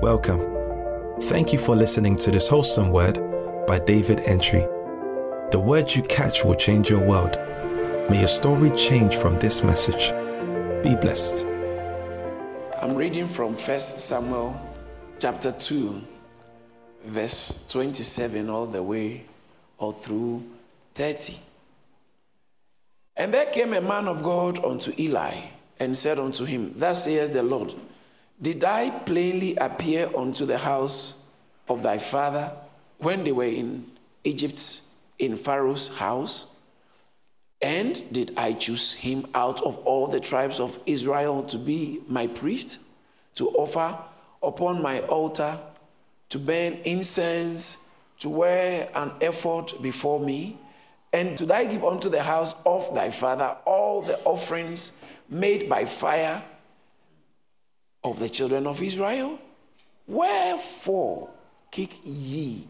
Welcome. Thank you for listening to this wholesome word by David Antwi. The words you catch will change your world. May your story change from this message. Be blessed. I'm reading from 1 Samuel chapter 2, verse 27, all the way all through 30. And there came a man of God unto Eli and said unto him, Thus says the Lord, Did I plainly appear unto the house of thy father when they were in Egypt in Pharaoh's house? And did I choose him out of all the tribes of Israel to be my priest, to offer upon my altar, to burn incense, to wear an ephod before me? And did I give unto the house of thy father all the offerings made by fire of the children of Israel? Wherefore kick ye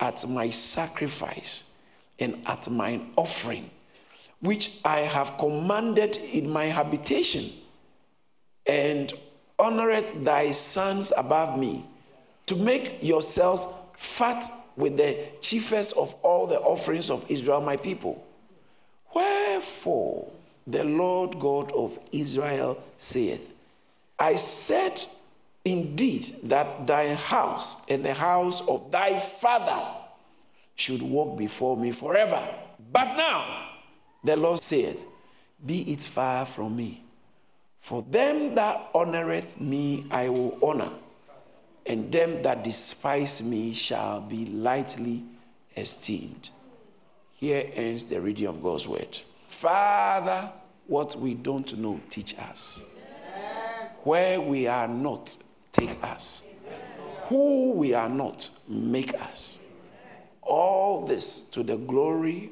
at my sacrifice and at mine offering? which I have commanded in my habitation, and honoreth thy sons above me, to make yourselves fat with the chiefest of all the offerings of Israel, my people. Wherefore the Lord God of Israel saith, I said indeed that thy house and the house of thy father should walk before me forever. But now, the Lord saith, Be it far from me. For them that honoreth me I will honor, and them that despise me shall be lightly esteemed. Here ends the reading of God's word. Father, what we don't know, teach us. Where we are not, take us. Who we are not, make us. All this to the glory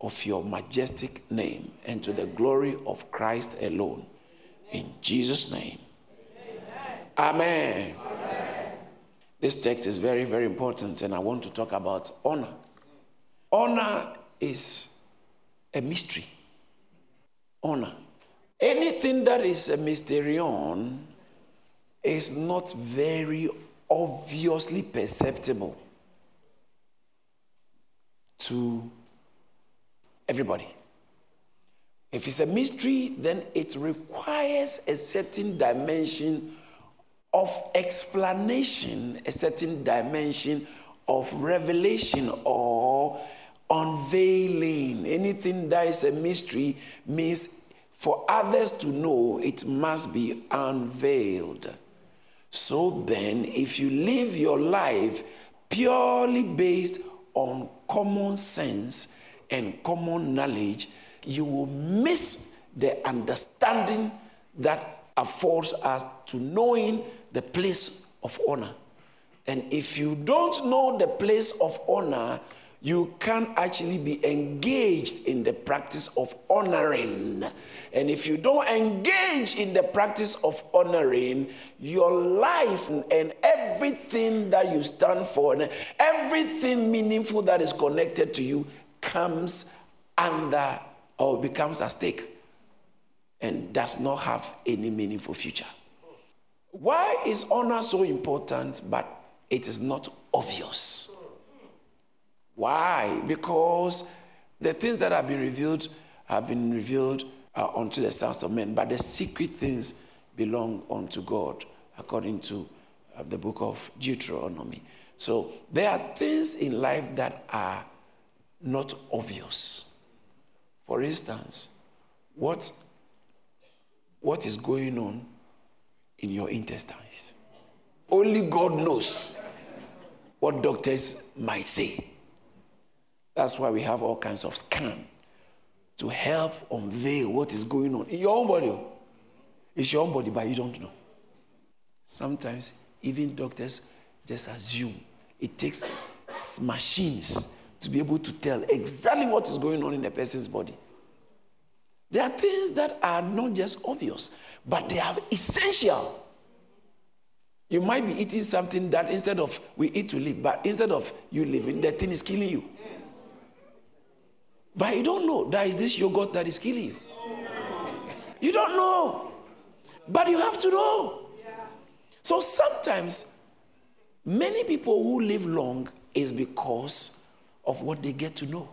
of your majestic name and to the glory of Christ alone. In Jesus' name. Amen. Amen. This text is very, very important, and I want to talk about honor. Honor is a mystery. Honor. Anything that is a mysterion is not very obviously perceptible to everybody. If it's a mystery, then it requires a certain dimension of explanation, a certain dimension of revelation or unveiling. Anything that is a mystery means for others to know, it must be unveiled. So then, if you live your life purely based on common sense, and common knowledge, you will miss the understanding that affords us to knowing the place of honor. And if you don't know the place of honor, you can actually be engaged in the practice of honoring. And if you don't engage in the practice of honoring, your life and everything that you stand for, and everything meaningful that is connected to you comes under or becomes at stake and does not have any meaningful future. Why is honor so important, but it is not obvious? Why? Because the things that have been revealed have been revealed uh, unto the sons of men, but the secret things belong unto God, according to uh, the book of Deuteronomy. So there are things in life that are not obvious. For instance, what, what is going on in your intestines? Only God knows what doctors might say. That's why we have all kinds of scan to help unveil what is going on in your own body. Oh. It's your own body, but you don't know. Sometimes even doctors just assume it takes machines to be able to tell exactly what is going on in a person's body. There are things that are not just obvious, but they are essential. You might be eating something that instead of we eat to live, but instead of you living, that thing is killing you. But you don't know that is this yogurt that is killing you. You don't know. But you have to know. So sometimes Many people who live long is because of what they get to know.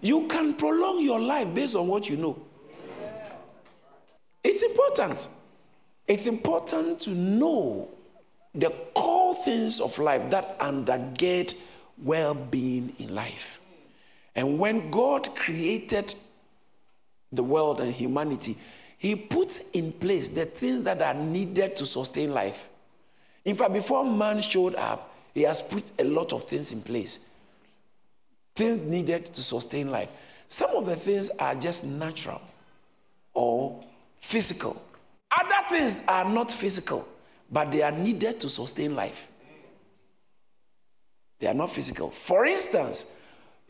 You can prolong your life based on what you know. It's important. It's important to know the core things of life that undergird well being in life. And when God created the world and humanity, He put in place the things that are needed to sustain life. In fact, before man showed up, He has put a lot of things in place. Things needed to sustain life. Some of the things are just natural or physical. Other things are not physical, but they are needed to sustain life. They are not physical. For instance,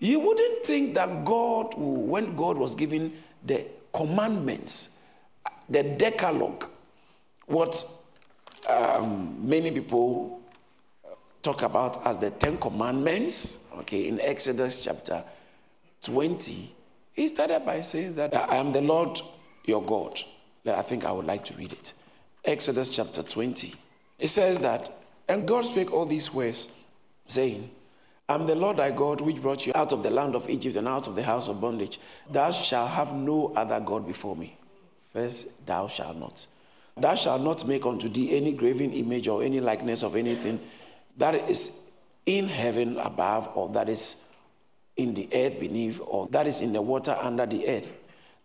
you wouldn't think that God, when God was giving the commandments, the Decalogue, what um, many people talk about as the Ten Commandments, okay, in Exodus chapter 20, he started by saying that I am the Lord your God. I think I would like to read it. Exodus chapter 20. It says that, and God spake all these words, saying, I'm the Lord thy God, which brought you out of the land of Egypt and out of the house of bondage. Thou shalt have no other God before me. First, thou shalt not. Thou shalt not make unto thee any graven image or any likeness of anything that is in heaven above, or that is in the earth beneath, or that is in the water under the earth.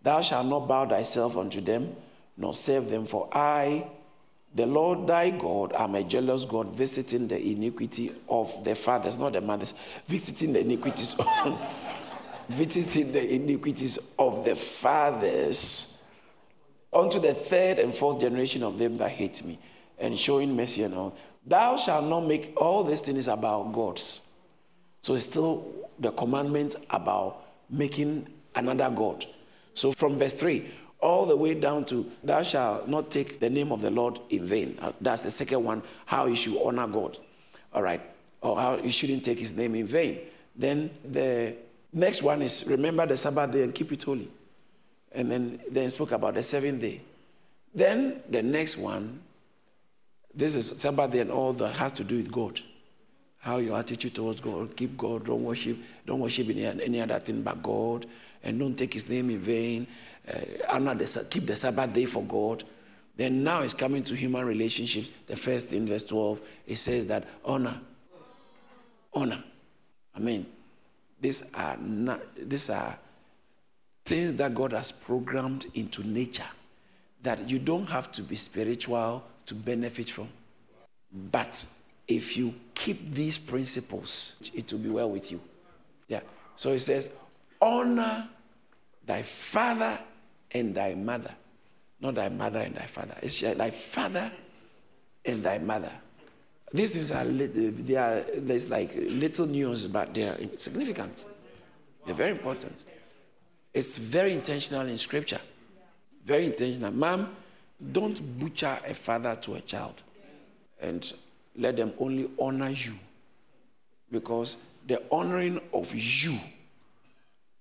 Thou shalt not bow thyself unto them, nor serve them, for I, the Lord thy God, I'm a jealous God, visiting the iniquity of the fathers, not the mothers, visiting the iniquities of, visiting the iniquities of the fathers unto the third and fourth generation of them that hate me, and showing mercy and all. Thou shalt not make all these things about gods. So it's still the commandment about making another God. So from verse 3 all the way down to thou shalt not take the name of the Lord in vain. Uh, that's the second one, how you should honor God. All right. Or how you shouldn't take his name in vain. Then the next one is remember the Sabbath day and keep it holy. And then then spoke about the seventh day. Then the next one, this is Sabbath day and all that has to do with God. How your attitude towards God, keep God, don't worship, don't worship any, any other thing but God and don't take his name in vain. Uh, the, keep the Sabbath day for God. Then now it's coming to human relationships. The first in verse 12, it says that honor. Honor. I mean, these are not, these are things that God has programmed into nature that you don't have to be spiritual to benefit from. But if you keep these principles, it will be well with you. Yeah. So it says, honor thy father and thy mother. Not thy mother and thy father. It's uh, thy father and thy mother. These things are, uh, they are there's like little news, but they are significant. They're very important. It's very intentional in scripture. Very intentional. Mom, don't butcher a father to a child and let them only honor you because the honoring of you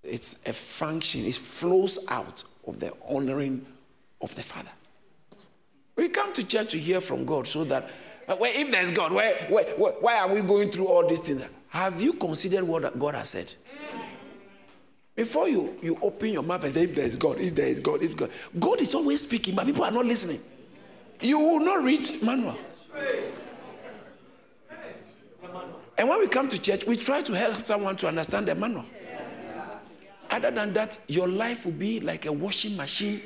it's a function, it flows out of the honoring of the Father. We come to church to hear from God so that uh, well, if there's God, why, why, why are we going through all these things? Have you considered what God has said? Before you, you open your mouth and say, if there is God, if there is God, if God. God is always speaking, but people are not listening. You will not read manual. And when we come to church, we try to help someone to understand the manual. Other than that, your life will be like a washing machine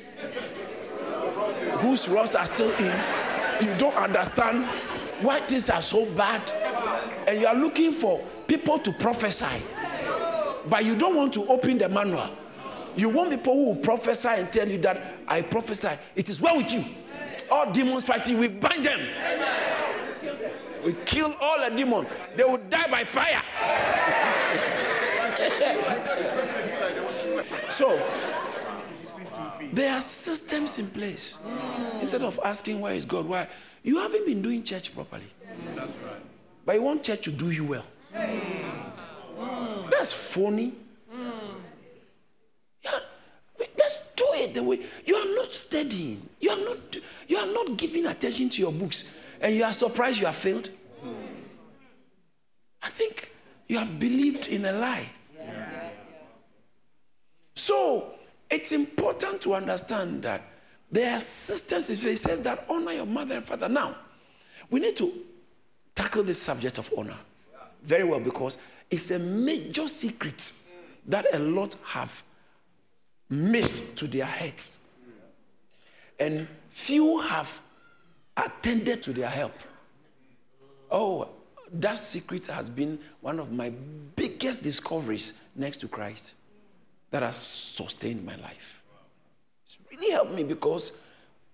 whose rods are still in. You don't understand why things are so bad. And you are looking for people to prophesy. But you don't want to open the manual. You want people who will prophesy and tell you that I prophesy. It is well with you. All demons fighting, we bind them. We kill all the demons. They will die by fire. So, there are systems in place. Instead of asking why is God, why you haven't been doing church properly. That's right. But you want church to do you well. That's phony. Yeah, just do it the way you are not studying. You are not. You are not giving attention to your books, and you are surprised you have failed. I think you have believed in a lie. So it's important to understand that there are systems. It says that honor your mother and father. Now, we need to tackle this subject of honor very well because it's a major secret that a lot have missed to their heads. And few have attended to their help. Oh, that secret has been one of my biggest discoveries next to Christ that has sustained my life. It's really helped me because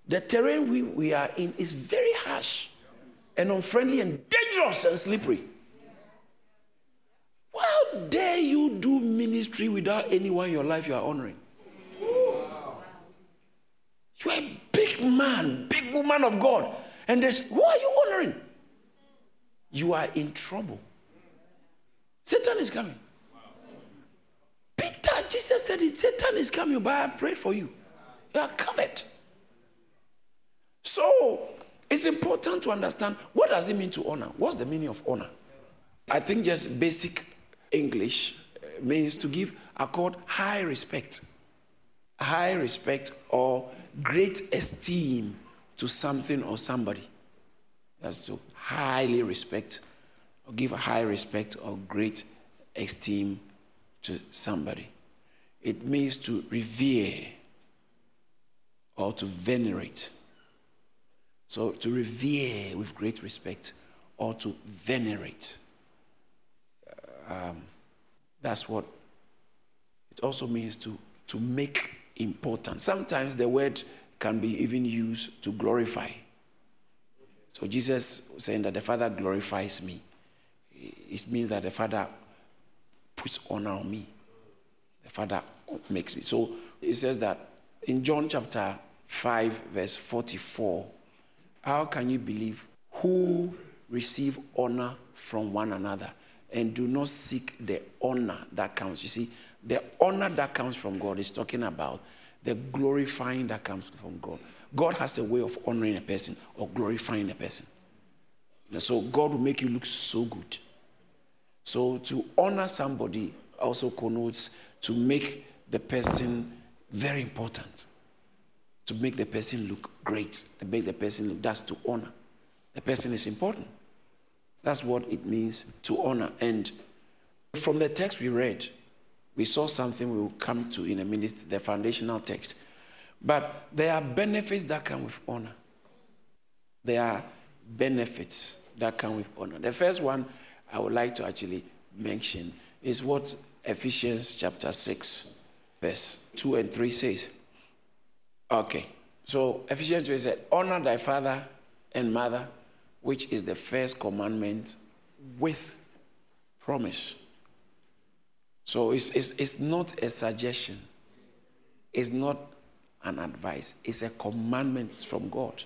the terrain we, we are in is very harsh and unfriendly and dangerous and slippery. How dare you do ministry without anyone in your life you are honoring? You're a big man, big woman of God. And there's, who are you honoring? You are in trouble. Satan is coming. Jesus said it, Satan is coming, but I prayed for you. You are covered. So it's important to understand what does it mean to honor? What's the meaning of honor? I think just basic English uh, means to give accord high respect. High respect or great esteem to something or somebody. That's to highly respect or give a high respect or great esteem to somebody. It means to revere or to venerate. So to revere with great respect or to venerate. Um, that's what it also means to, to make important. Sometimes the word can be even used to glorify. So Jesus saying that the Father glorifies me. It means that the Father puts honor on me. The Father makes me. So it says that in John chapter 5, verse 44, how can you believe who receive honor from one another and do not seek the honor that comes? You see, the honor that comes from God is talking about the glorifying that comes from God. God has a way of honoring a person or glorifying a person. So God will make you look so good. So to honor somebody also connotes to make the person very important, to make the person look great, to make the person look, that's to honor. The person is important. That's what it means to honor. And from the text we read, we saw something we will come to in a minute, the foundational text. But there are benefits that come with honor. There are benefits that come with honor. The first one I would like to actually mention is what Ephesians chapter 6, verse 2 and 3 says. Okay, so Ephesians 2 says, Honor thy father and mother, which is the first commandment with promise. So it's, it's, it's not a suggestion, it's not an advice, it's a commandment from God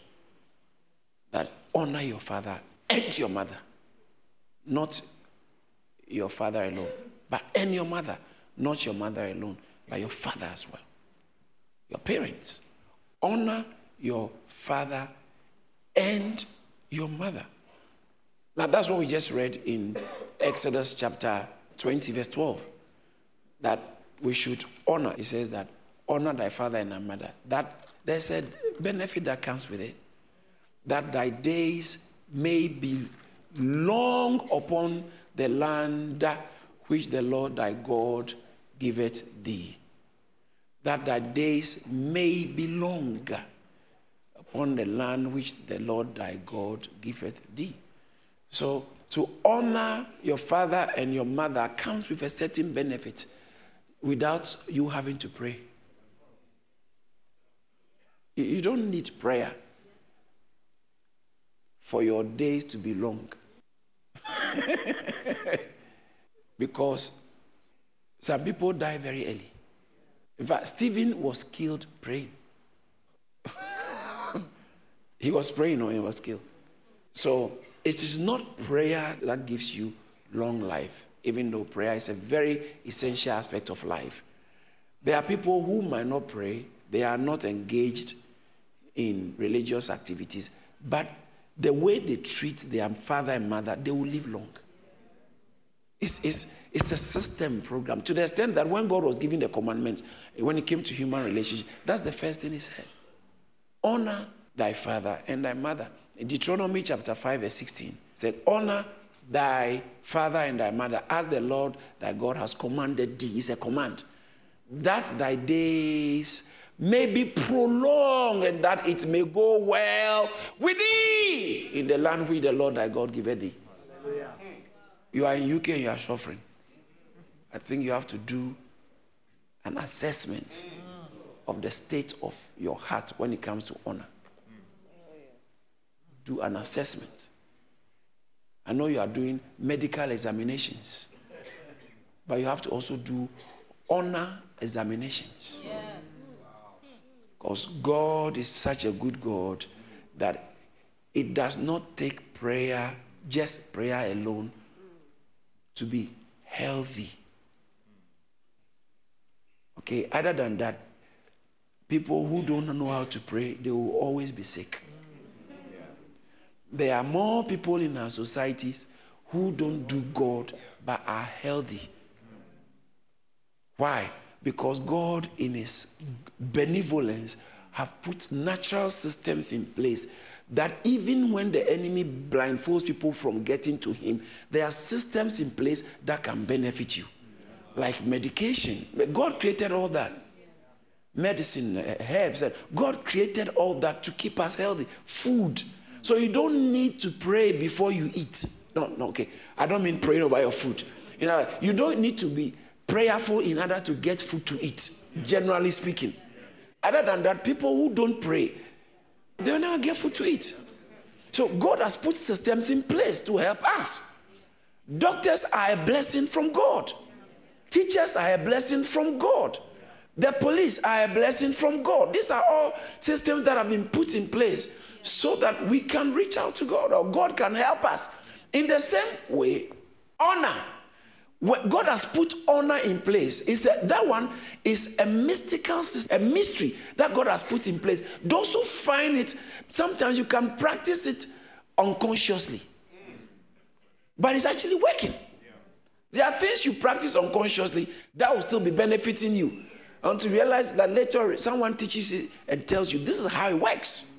that honor your father and your mother, not your father alone, but and your mother, not your mother alone, but your father as well. Your parents. Honor your father and your mother. Now, that's what we just read in Exodus chapter 20, verse 12 that we should honor. He says that honor thy father and thy mother. That there's a benefit that comes with it. That thy days may be long upon the land which the Lord thy God giveth thee. That thy days may be long upon the land which the Lord thy God giveth thee. So to honor your father and your mother comes with a certain benefit without you having to pray. You don't need prayer for your days to be long. because some people die very early. In fact, Stephen was killed praying. he was praying or he was killed. So it is not prayer that gives you long life even though prayer is a very essential aspect of life. There are people who might not pray, they are not engaged in religious activities, but the way they treat their father and mother, they will live long. It's, it's, it's a system program to the extent that when God was giving the commandments, when it came to human relationship, that's the first thing he said. Honor thy father and thy mother. In Deuteronomy chapter 5, verse 16, said, Honor thy father and thy mother as the Lord thy God has commanded thee. It's a command. That thy days may be prolonged and that it may go well with thee in the land which the Lord thy God giveth thee. Hallelujah. You are in UK and you are suffering. I think you have to do an assessment of the state of your heart when it comes to honor. Do an assessment. I know you are doing medical examinations, but you have to also do honor examinations. Because God is such a good God that it does not take prayer, just prayer alone, to be healthy. Okay, other than that, people who don't know how to pray, they will always be sick. There are more people in our societies who don't do God but are healthy. Why? Because God, in His benevolence, have put natural systems in place that even when the enemy blindfolds people from getting to him, there are systems in place that can benefit you, like medication. God created all that. Medicine, uh, herbs, God created all that to keep us healthy. Food. So you don't need to pray before you eat. No, no, okay. I don't mean praying over your food. You know, you don't need to be prayerful in order to get food to eat, generally speaking. Other than that, people who don't pray, they'll never get food to eat. So God has put systems in place to help us. Doctors are a blessing from God. Teachers are a blessing from God. The police are a blessing from God. These are all systems that have been put in place so that we can reach out to God or God can help us. In the same way, honor God has put honor in place is that that one is a mystical system, a mystery that God has put in place. Those who find it, sometimes you can practice it unconsciously, but it's actually working. There are things you practice unconsciously that will still be benefiting you until you realize that later someone teaches it and tells you this is how it works.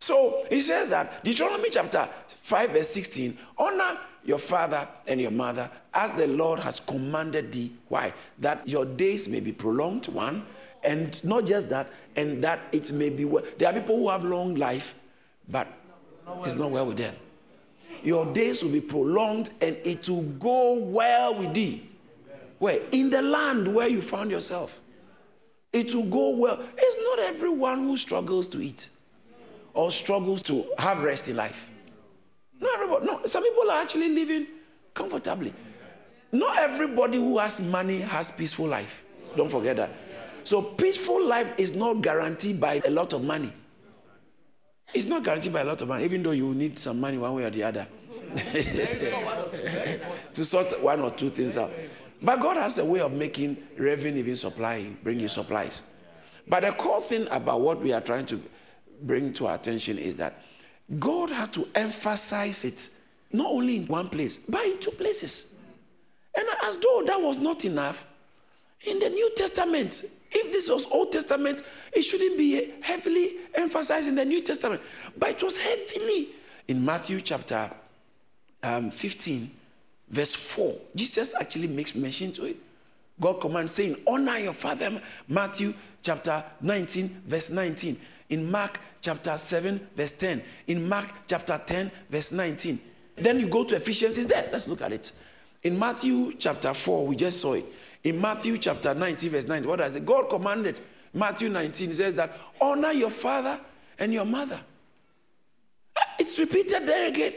So he says that Deuteronomy chapter 5, verse 16 honor your father and your mother as the Lord has commanded thee. Why? That your days may be prolonged, one, and not just that, and that it may be well. There are people who have long life, but it's not well, with them. Your days will be prolonged and it will go well with thee. Where? In the land where you found yourself. It will go well. It's not everyone who struggles to eat or struggles to have rest in life. Not everybody. No, some people are actually living comfortably. Not everybody who has money has peaceful life. Don't forget that. So peaceful life is not guaranteed by a lot of money. It's not guaranteed by a lot of money, even though you need some money one way or the other to sort one or two things out. But God has a way of making revenue even supply, bring you supplies. But the core thing about what we are trying to bring to our attention is that God had to emphasize it not only in one place, but in two places. And as though that was not enough, in the New Testament, if this was Old Testament, it shouldn't be heavily emphasized in the New Testament, but it was heavily in Matthew chapter um, 15, verse 4. Jesus actually makes mention to it. God commands saying, Honor your father. Matthew chapter 19, verse 19. In Mark chapter 7, verse 10. In Mark chapter 10, verse 19. Then you go to Ephesians, is there. Let's look at it. In Matthew chapter 4, we just saw it. In Matthew chapter 19, verse 19, what does it? God commanded. Matthew 19 says that honor your father and your mother. It's repeated there again.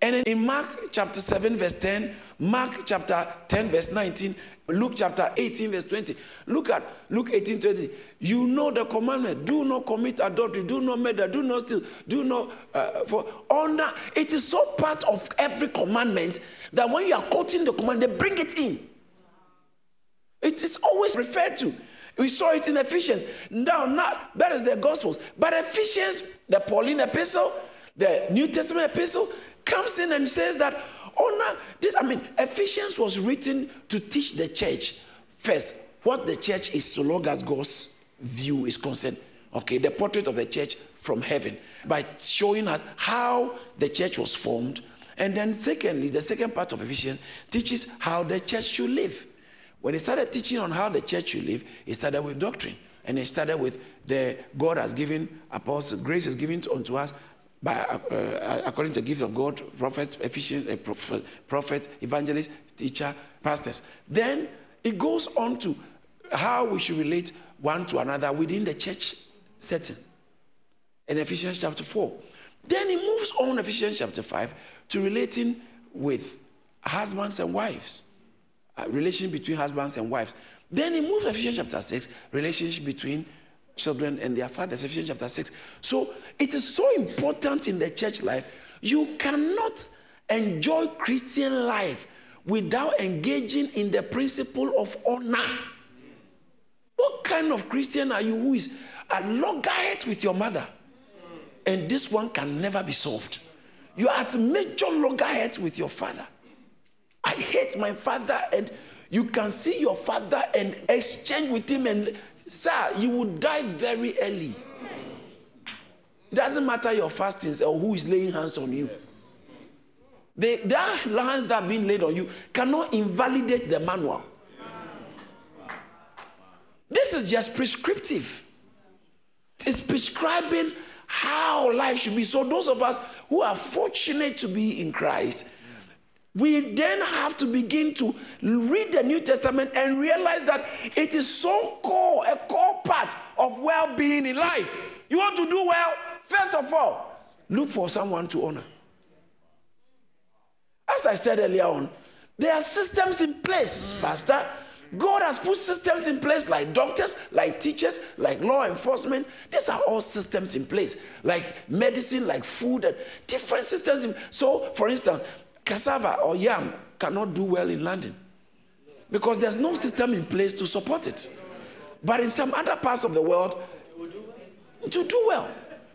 And in Mark chapter 7, verse 10, Mark chapter 10, verse 19, Luke chapter 18, verse 20. Look at Luke 18, 20. You know the commandment. Do not commit adultery. Do not murder. Do not steal. Do not uh, for honor. It is so part of every commandment that when you are quoting the command, they bring it in. It is always referred to. We saw it in Ephesians. Now, not that is the Gospels, but Ephesians, the Pauline epistle, the New Testament epistle, comes in and says that oh, honor this. I mean, Ephesians was written to teach the church first what the church is so long as God's view is concerned. Okay, the portrait of the church from heaven by showing us how the church was formed. And then, secondly, the second part of Ephesians teaches how the church should live. When he started teaching on how the church should live, he started with doctrine. And he started with the God has given apostles, grace is given unto us by, uh, uh, according to the gifts of God, prophets, Ephesians, uh, prophet, prophet, evangelists, teacher, pastors. Then it goes on to how we should relate one to another within the church setting in Ephesians chapter 4. Then he moves on, Ephesians chapter 5, to relating with husbands and wives, uh, relation between husbands and wives. Then he moves Ephesians chapter 6, relationship between children and their fathers, Ephesians chapter 6. So it is so important in the church life. You cannot enjoy Christian life without engaging in the principle of honor. What kind of Christian are you who is a loggerhead with your mother? And this one can never be solved. You are at major loggerheads with your father. I hate my father, and you can see your father and exchange with him, and sir, you will die very early. It doesn't matter your fastings or who is laying hands on you. The, the hands that are being laid on you cannot invalidate the manual. This is just prescriptive. It's prescribing how life should be. So, those of us who are fortunate to be in Christ, we then have to begin to read the New Testament and realize that it is so core, a core part of well being in life. You want to do well? First of all, look for someone to honor. As I said earlier on, there are systems in place, Pastor God has put systems in place like doctors, like teachers, like law enforcement. These are all systems in place, like medicine, like food, and different systems. In, so, for instance, cassava or yam cannot do well in London because there's no system in place to support it. But in some other parts of the world, to do well.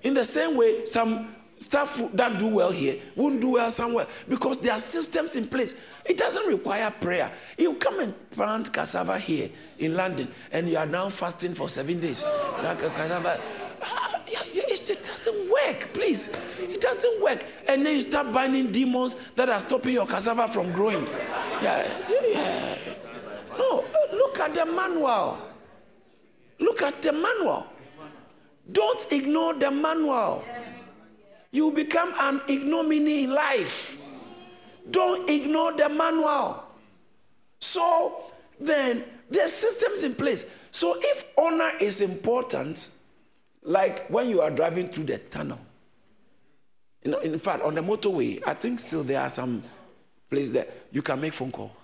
In the same way, some staff that do well here won't do well somewhere because there are systems in place. It doesn't require prayer. You come and plant cassava here in London and you are now fasting for seven days. Like cassava, ah, doesn't work, please. It doesn't work. And then you start binding demons that are stopping your cassava from growing. Yeah, yeah. No, look at the manual. Look at the manual. Don't ignore the manual you become an ignominy in life. Don't ignore the manual. So then there's systems in place. So if honor is important, like when you are driving through the tunnel, you know, in fact, on the motorway, I think still there are some places that you can make phone call.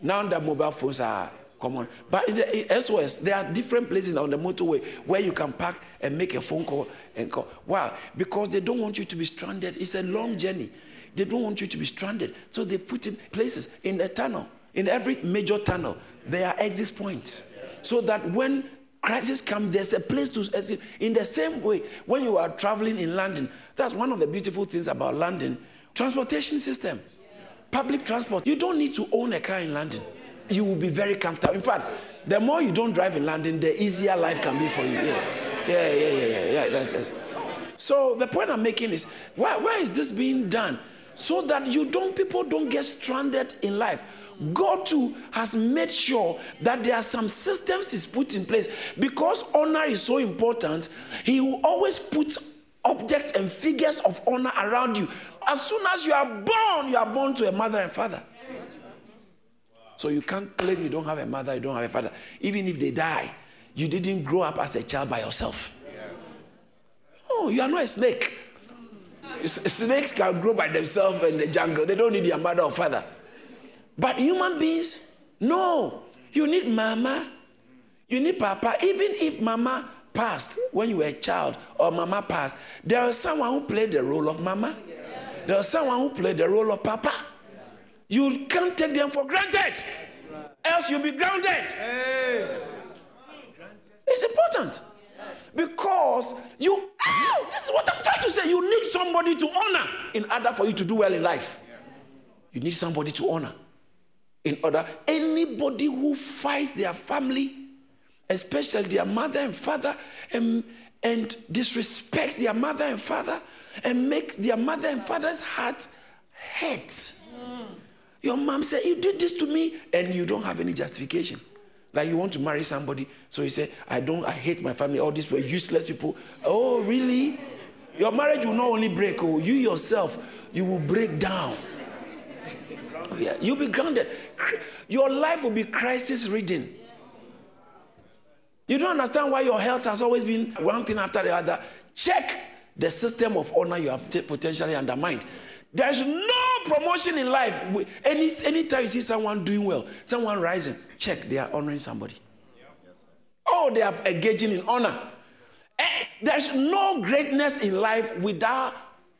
Now the mobile phones are common. But in the SOS, there are different places on the motorway where you can park and make a phone call and call. Why? Because they don't want you to be stranded. It's a long journey. They don't want you to be stranded. So they put in places in the tunnel. In every major tunnel, there are exit points. So that when crisis comes, there's a place to. In the same way, when you are traveling in London, that's one of the beautiful things about London. Transportation system. Public transport. You don't need to own a car in London you will be very comfortable. In fact, the more you don't drive in London, the easier life can be for you. Yeah, yeah, yeah, yeah, yeah. yeah that's, that's. So the point I'm making is, why, why is this being done? So that you don't, people don't get stranded in life. God too has made sure that there are some systems He's put in place because honor is so important. He will always put objects and figures of honor around you. As soon as you are born, you are born to a mother and father. So you can't claim you don't have a mother, you don't have a father. Even if they die, you didn't grow up as a child by yourself. Oh, you are not a snake. Snakes can grow by themselves in the jungle. They don't need their mother or father. But human beings, no. You need mama. You need papa. Even if mama passed when you were a child or mama passed, there was someone who played the role of mama. There was someone who played the role of papa. You can't take them for granted. Else you'll be grounded. Hey. It's important. Because you, oh, this is what I'm trying to say. You need somebody to honor in order for you to do well in life. You need somebody to honor. In order, anybody who fights their family, especially their mother and father, and, and disrespects their mother and father, and makes their mother and father's heart hurt. Mm. Your mom said, You did this to me, and you don't have any justification. Like you want to marry somebody, so you say, I don't, I hate my family, all these were useless people. Oh, really? Your marriage will not only break, oh, you yourself, you will break down. Yeah, you'll be grounded. Your life will be crisis ridden. You don't understand why your health has always been one thing after the other. Check the system of honor you have potentially undermined. There's no promotion in life. Any anytime you see someone doing well, someone rising, check they are honoring somebody. Oh, they are engaging in honor. Eh, there's no greatness in life without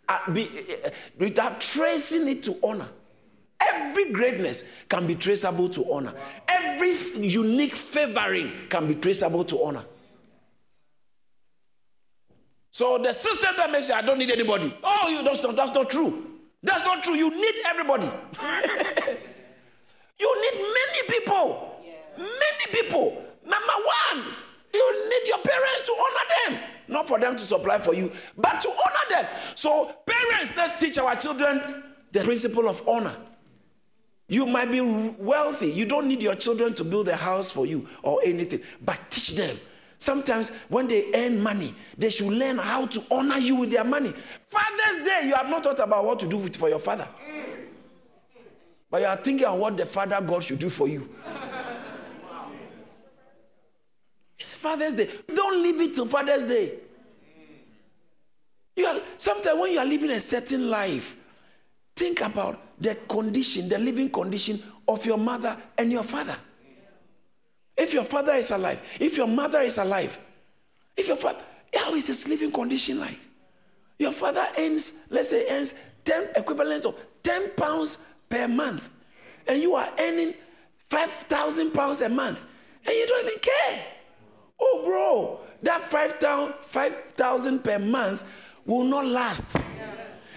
uh, be, uh, without tracing it to honor. Every greatness can be traceable to honor. Every unique favoring can be traceable to honor. So the system that makes you, I don't need anybody. Oh, you not, that's not true. That's not true. You need everybody. you need many people. Many people. Number one, you need your parents to honor them. Not for them to supply for you, but to honor them. So, parents, let's teach our children the principle of honor. You might be wealthy. You don't need your children to build a house for you or anything, but teach them. Sometimes when they earn money, they should learn how to honor you with their money. Father's Day, you have not thought about what to do with, for your father. But you are thinking of what the Father God should do for you. It's Father's Day. Don't leave it till Father's Day. You are, sometimes when you are living a certain life, think about the condition, the living condition of your mother and your father. If your father is alive, if your mother is alive, if your father, how is his living condition like? Your father earns, let's say, earns 10 equivalent of 10 pounds per month, and you are earning 5,000 pounds a month, and you don't even care. Oh, bro, that 5,000 per month will not last.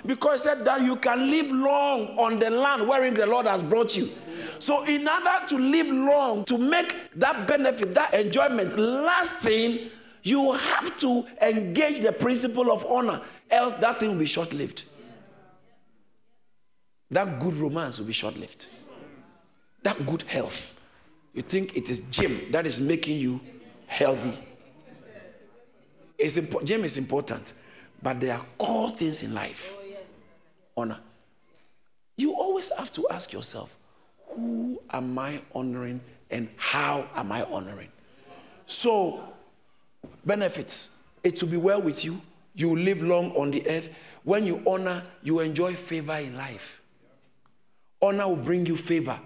Because it said that you can live long on the land wherein the Lord has brought you. So, in order to live long, to make that benefit, that enjoyment lasting, you have to engage the principle of honor, else that thing will be short lived. That good romance will be short lived. That good health. You think it is gym that is making you healthy. It's impo- gym is important, but there are core things in life. Honor. You always have to ask yourself, who am I honoring and how am I honoring? So, benefits. It will be well with you. You will live long on the earth. When you honor, you enjoy favor in life. Honor will bring you favor.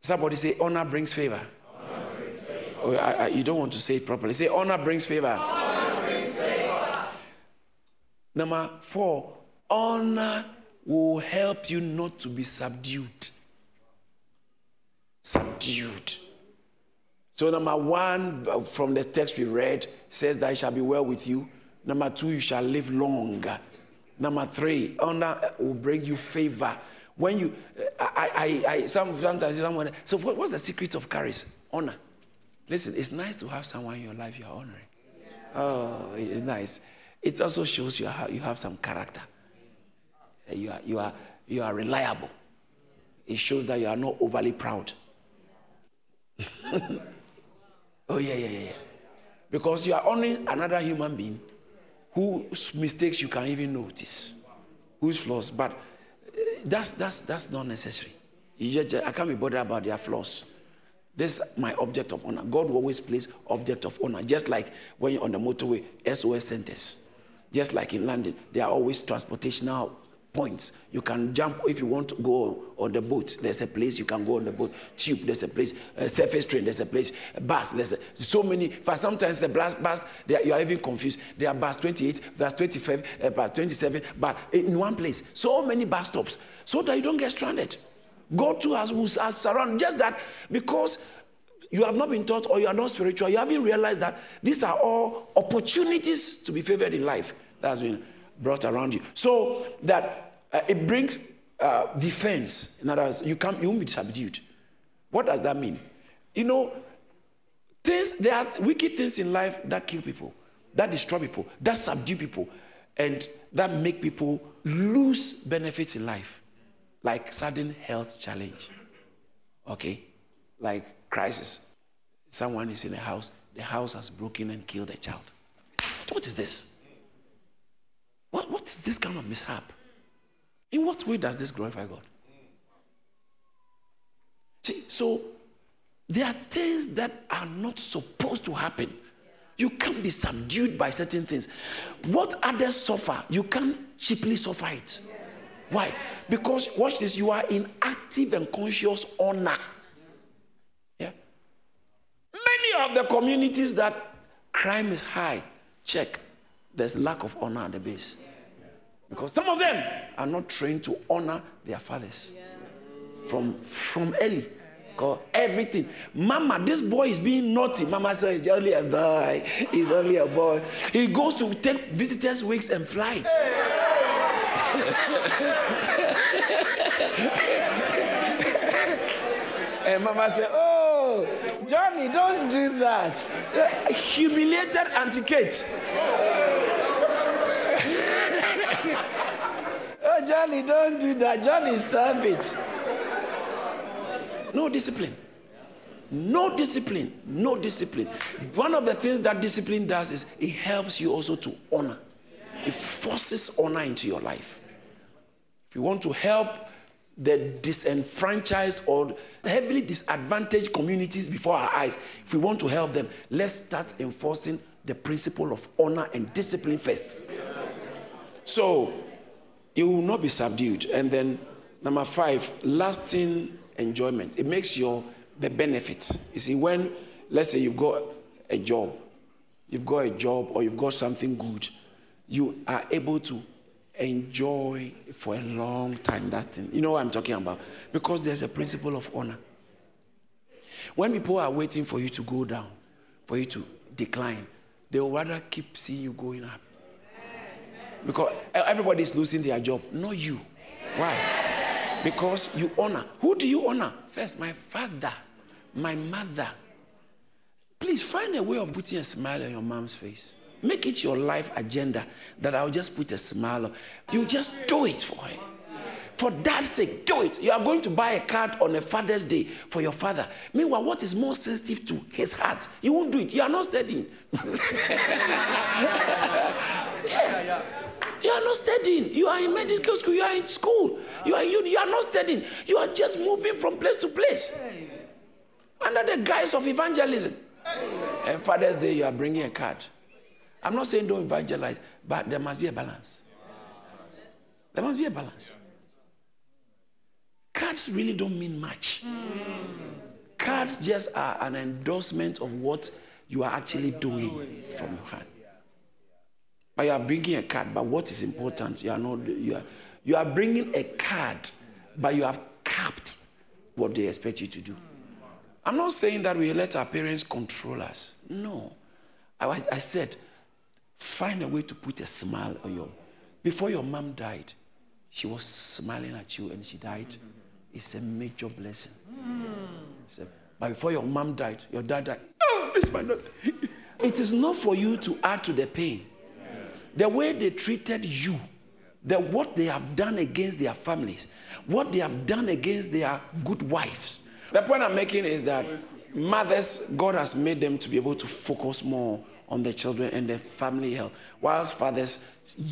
Somebody say, honor brings favor. Honor brings favor. Oh, I, I, you don't want to say it properly. Say, honor brings favor. Honor brings favor. Number four, honor will help you not to be subdued. Subdued. So, number one, uh, from the text we read, says that it shall be well with you. Number two, you shall live long. Number three, honor uh, will bring you favor. When you, uh, I, I, I, sometimes someone, so what, what's the secret of courage? Honor. Listen, it's nice to have someone in your life you're honoring. Oh, it's nice. It also shows you, how you have some character. You are, you, are, you are reliable. It shows that you are not overly proud. oh, yeah, yeah, yeah. Because you are only another human being whose mistakes you can even notice, whose flaws. But eh, that's, that's, that's not necessary. Just, I can't be bothered about their flaws. This is my object of honor. God always place object of honor. Just like when you're on the motorway, SOS centers. Just like in London, there are always transportational points. You can jump if you want to go on the boat. There's a place you can go on the boat. Tube, there's a place. A surface train, there's a place. Bus, there's a, so many. For sometimes the bus, bus are, you are even confused. There are bus 28, bus 25, uh, bus 27, but in one place. So many bus stops, so that you don't get stranded. God too has, has surrounded. Just that because you have not been taught or you are not spiritual, you haven't realized that these are all opportunities to be favored in life. That's been brought around you. So that uh, it brings uh, defense. In other words, you, can't, you won't be subdued. What does that mean? You know, things, there are wicked things in life that kill people, that destroy people, that subdue people, and that make people lose benefits in life, like sudden health challenge. Okay? Like crisis. Someone is in the house, the house has broken and killed a child. What is this? What, what is this kind of mishap? In what way does this glorify God? See, so there are things that are not supposed to happen. You can't be subdued by certain things. What others suffer, you can't cheaply suffer it. Why? Because, watch this, you are in active and conscious honor. Yeah? Many of the communities that crime is high, check, there's lack of honor at the base. Because some of them are not trained to honor their fathers from, from early. God, everything. Mama, this boy is being naughty. Mama says, he's only a boy. He's only a boy. He goes to take visitors' weeks and flights. and mama said, Oh, Johnny, don't do that. Humiliated Auntie Kate. Oh, Johnny, don't do that. Johnny, stop it. No discipline. No discipline. No discipline. One of the things that discipline does is it helps you also to honor. It forces honor into your life. If you want to help the disenfranchised or heavily disadvantaged communities before our eyes, if we want to help them, let's start enforcing the principle of honor and discipline first. So you will not be subdued. And then number five, lasting enjoyment. It makes your the benefit. You see, when let's say you've got a job, you've got a job or you've got something good, you are able to enjoy for a long time that thing. You know what I'm talking about? Because there's a principle of honor. When people are waiting for you to go down, for you to decline, they will rather keep seeing you going up. Because everybody is losing their job, not you. Why? Because you honor. Who do you honor? First, my father, my mother. Please find a way of putting a smile on your mom's face. Make it your life agenda that I'll just put a smile on. You just do it for her. For dad's sake, do it. You are going to buy a card on a Father's Day for your father. Meanwhile, what is more sensitive to his heart? You won't do it. You are not studying. yeah. You are not studying. You are in medical school. You are in school. You are you, you are not studying. You are just moving from place to place under the guise of evangelism. And Father's Day, you are bringing a card. I'm not saying don't evangelize, but there must be a balance. There must be a balance. Cards really don't mean much. Cards just are an endorsement of what you are actually doing from your heart. But you are bringing a card, but what is important? You are not. You are, you are bringing a card, but you have capped what they expect you to do. I'm not saying that we let our parents control us. No. I, I said, find a way to put a smile on your. Before your mom died, she was smiling at you and she died. It's a major blessing. Mm. But before your mom died, your dad died. Oh, this my. It is not for you to add to the pain the way they treated you, the what they have done against their families, what they have done against their good wives. The point I'm making is that mothers, God has made them to be able to focus more on their children and their family health, whilst fathers,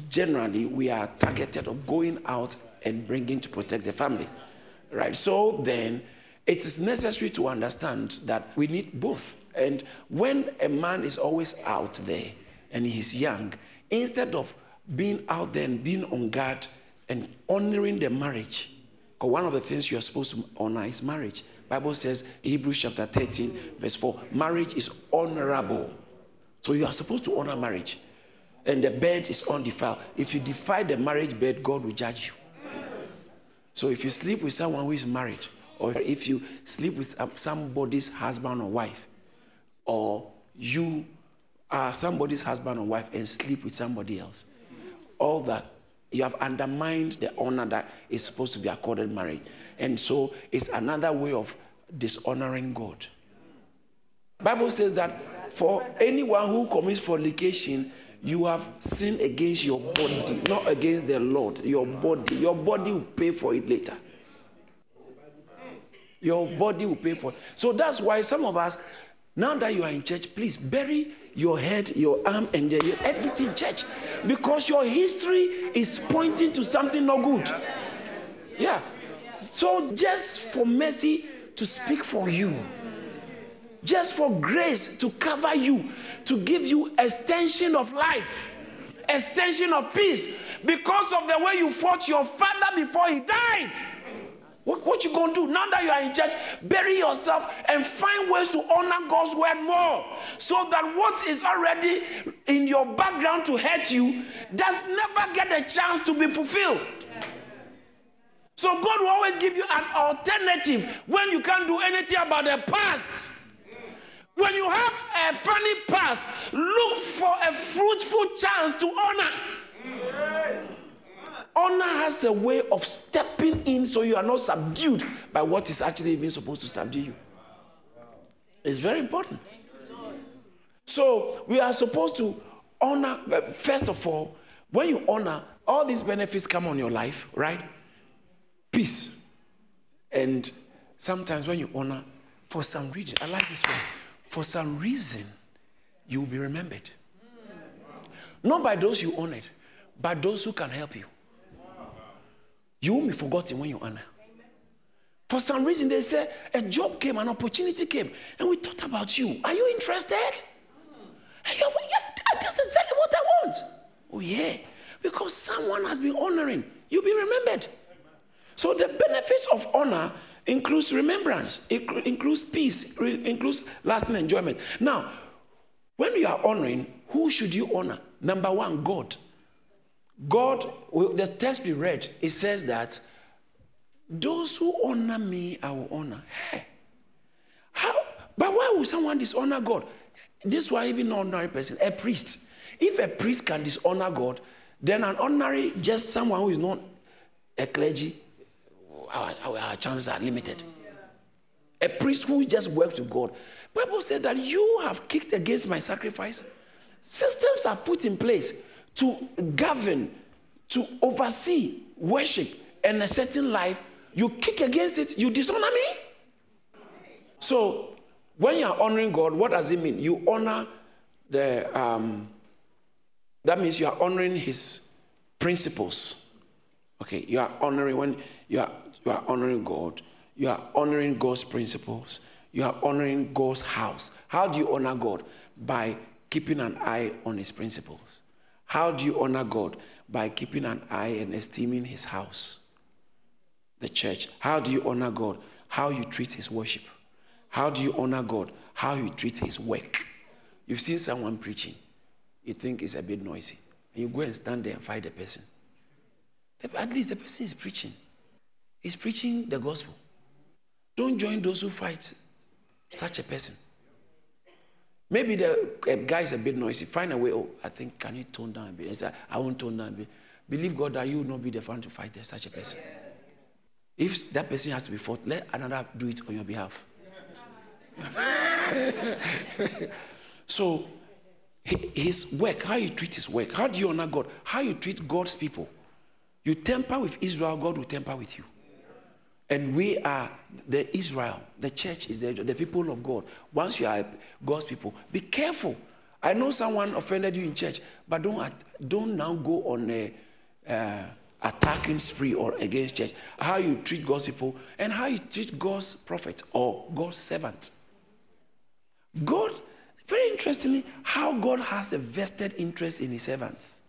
generally, we are targeted of going out and bringing to protect the family. Right? So then, it is necessary to understand that we need both. And when a man is always out there and he's young, instead of being out there and being on guard and honoring the marriage, because one of the things you are supposed to honor is marriage. Bible says, Hebrews chapter 13, verse 4, marriage is honorable. So you are supposed to honor marriage. And the bed is undefiled. If you defy the marriage bed, God will judge you. So if you sleep with someone who is married, or if you sleep with somebody's husband or wife, or you are somebody's husband or wife and sleep with somebody else. All that You have undermined the honor that is supposed to be accorded marriage. And so it's another way of dishonoring God. Bible says that for anyone who commits fornication, you have sinned against your body, not against the Lord. Your body. Your body will pay for it later. Your body will pay for it. So that's why some of us, now that you are in church, please bury your head, your arm, and your, everything church. Because your history is pointing to something not good. Yeah. So just for mercy to speak for you, just for grace to cover you, to give you extension of life, extension of peace, because of the way you fought your father before he died. What, what you gonna do now that you are in church? Bury yourself and find ways to honor God's word more, so that what is already in your background to hurt you does never get a chance to be fulfilled. So God will always give you an alternative when you can't do anything about the past. When you have a funny past, look for a fruitful chance to honor. Honor has a way of stepping in so you are not subdued by what is actually even supposed to subdue you. It's very important. So we are supposed to honor, first of all, when you honor, all these benefits come on your life, right? Peace. And sometimes when you honor, for some reason, I like this one, for some reason, you will be remembered. Not by those you honored, but those who can help you. You won't be forgotten when you honor. For some reason, they say a job came, an opportunity came, and we thought about you. Are you interested? Hey, yeah, this is exactly what I want. Oh, yeah. Because someone has been honoring, you'll be remembered. So the benefits of honor includes remembrance, it includes peace, includes lasting enjoyment. Now, when you are honoring, who should you honor? Number one, God. God, the text we read, it says that those who honor me, I will honor. Hey, how? But why would someone dishonor God? This one, even an ordinary person, a priest. If a priest can dishonor God, then an ordinary, just someone who is not a clergy, our, our, chances are limited. A priest who just works with God. Bible said that you have kicked against my sacrifice. Systems are put in place to govern, to oversee worship and a certain life, you kick against it, you dishonor me. So, when you are honoring God, what does it mean? You honor the, um, that means you are honoring His principles. Okay, you are honoring, when you are, you are honoring God, you are honoring God's principles, you are honoring God's house. How do you honor God? By keeping an eye on His principles. How do you honor God? By keeping an eye and esteeming His house, the church. How do you honor God? How you treat His worship. How do you honor God? How you treat His work. You've seen someone preaching, you think it's a bit noisy, and you go and stand there and fight the person. At least the person is preaching. He's preaching the gospel. Don't join those who fight such a person. Maybe the uh, guy is a bit noisy. Find a way. Oh, I think, can you tone down a bit? He said, I won't tone down a bit. Believe God that you will not be the one to fight such a person. If that person has to be fought, let another do it on your behalf. so, his work, how you treat his work, how do you honor God, how you treat God's people. You temper with Israel, God will temper with you. And we are the Israel, the church is the, the people of God. Once you are God's people, be careful. I know someone offended you in church, but don't, don't now go on a uh, attacking spree or against church. How you treat God's people and how you treat God's prophet or God's servant. God, very interestingly, how God has a vested interest in his servants.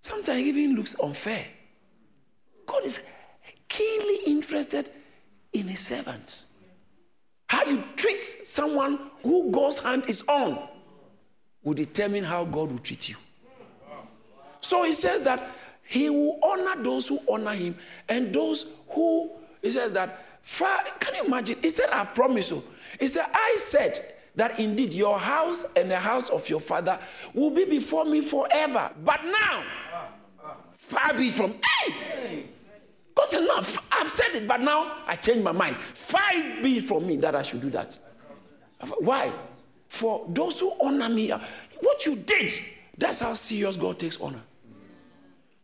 Sometimes even looks unfair. God is keenly interested in his servants. How you treat someone who God's hand is on will determine how God will treat you. So he says that he will honor those who honor him and those who, he says that, can you imagine? He said, I've promised you. He said, I said that indeed your house and the house of your father will be before me forever. But now, Far be from. Hey! Good enough. I've said it, but now I change my mind. Far be from me that I should do that. Why? For those who honor me, what you did, that's how serious God takes honor.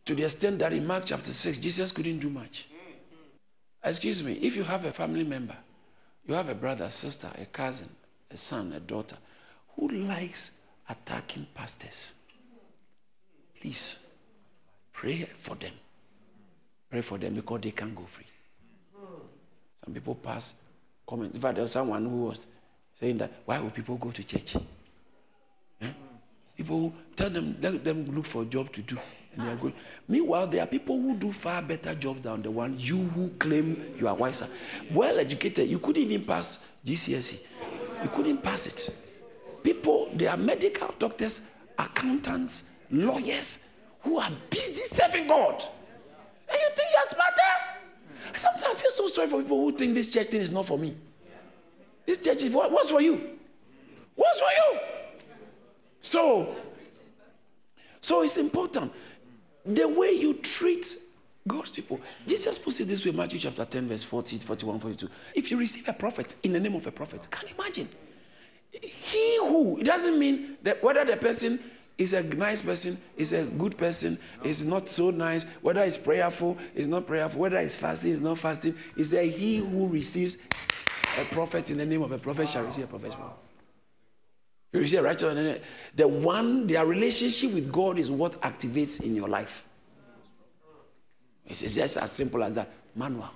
To the extent that in Mark chapter 6, Jesus couldn't do much. Excuse me, if you have a family member, you have a brother, sister, a cousin, a son, a daughter, who likes attacking pastors, please pray for them. Pray for them because they can't go free. Some people pass comments. In fact, there was someone who was saying that why would people go to church? Eh? People tell them let them look for a job to do, and they are going. Meanwhile, there are people who do far better jobs than the one you who claim you are wiser. Well educated, you couldn't even pass GCSE. You couldn't pass it. People, they are medical doctors, accountants, lawyers who are busy serving God. You're smarter? Sometimes I feel so sorry for people who think this church thing is not for me. This church is what, what's for you? What's for you? So, so it's important. The way you treat God's people. Jesus puts it this way, Matthew chapter 10, verse 40, 41, 42. If you receive a prophet in the name of a prophet, can you imagine? He who, it doesn't mean that whether the person is a nice person, is a good person, is not so nice, whether it's prayerful, is not prayerful, whether it's fasting, is not fasting. Is that he who receives a prophet in the name of a prophet shall receive a prophet's word. You receive a righteous eh, The one, their relationship with God is what activates in your life. It's just as simple as that. Manual.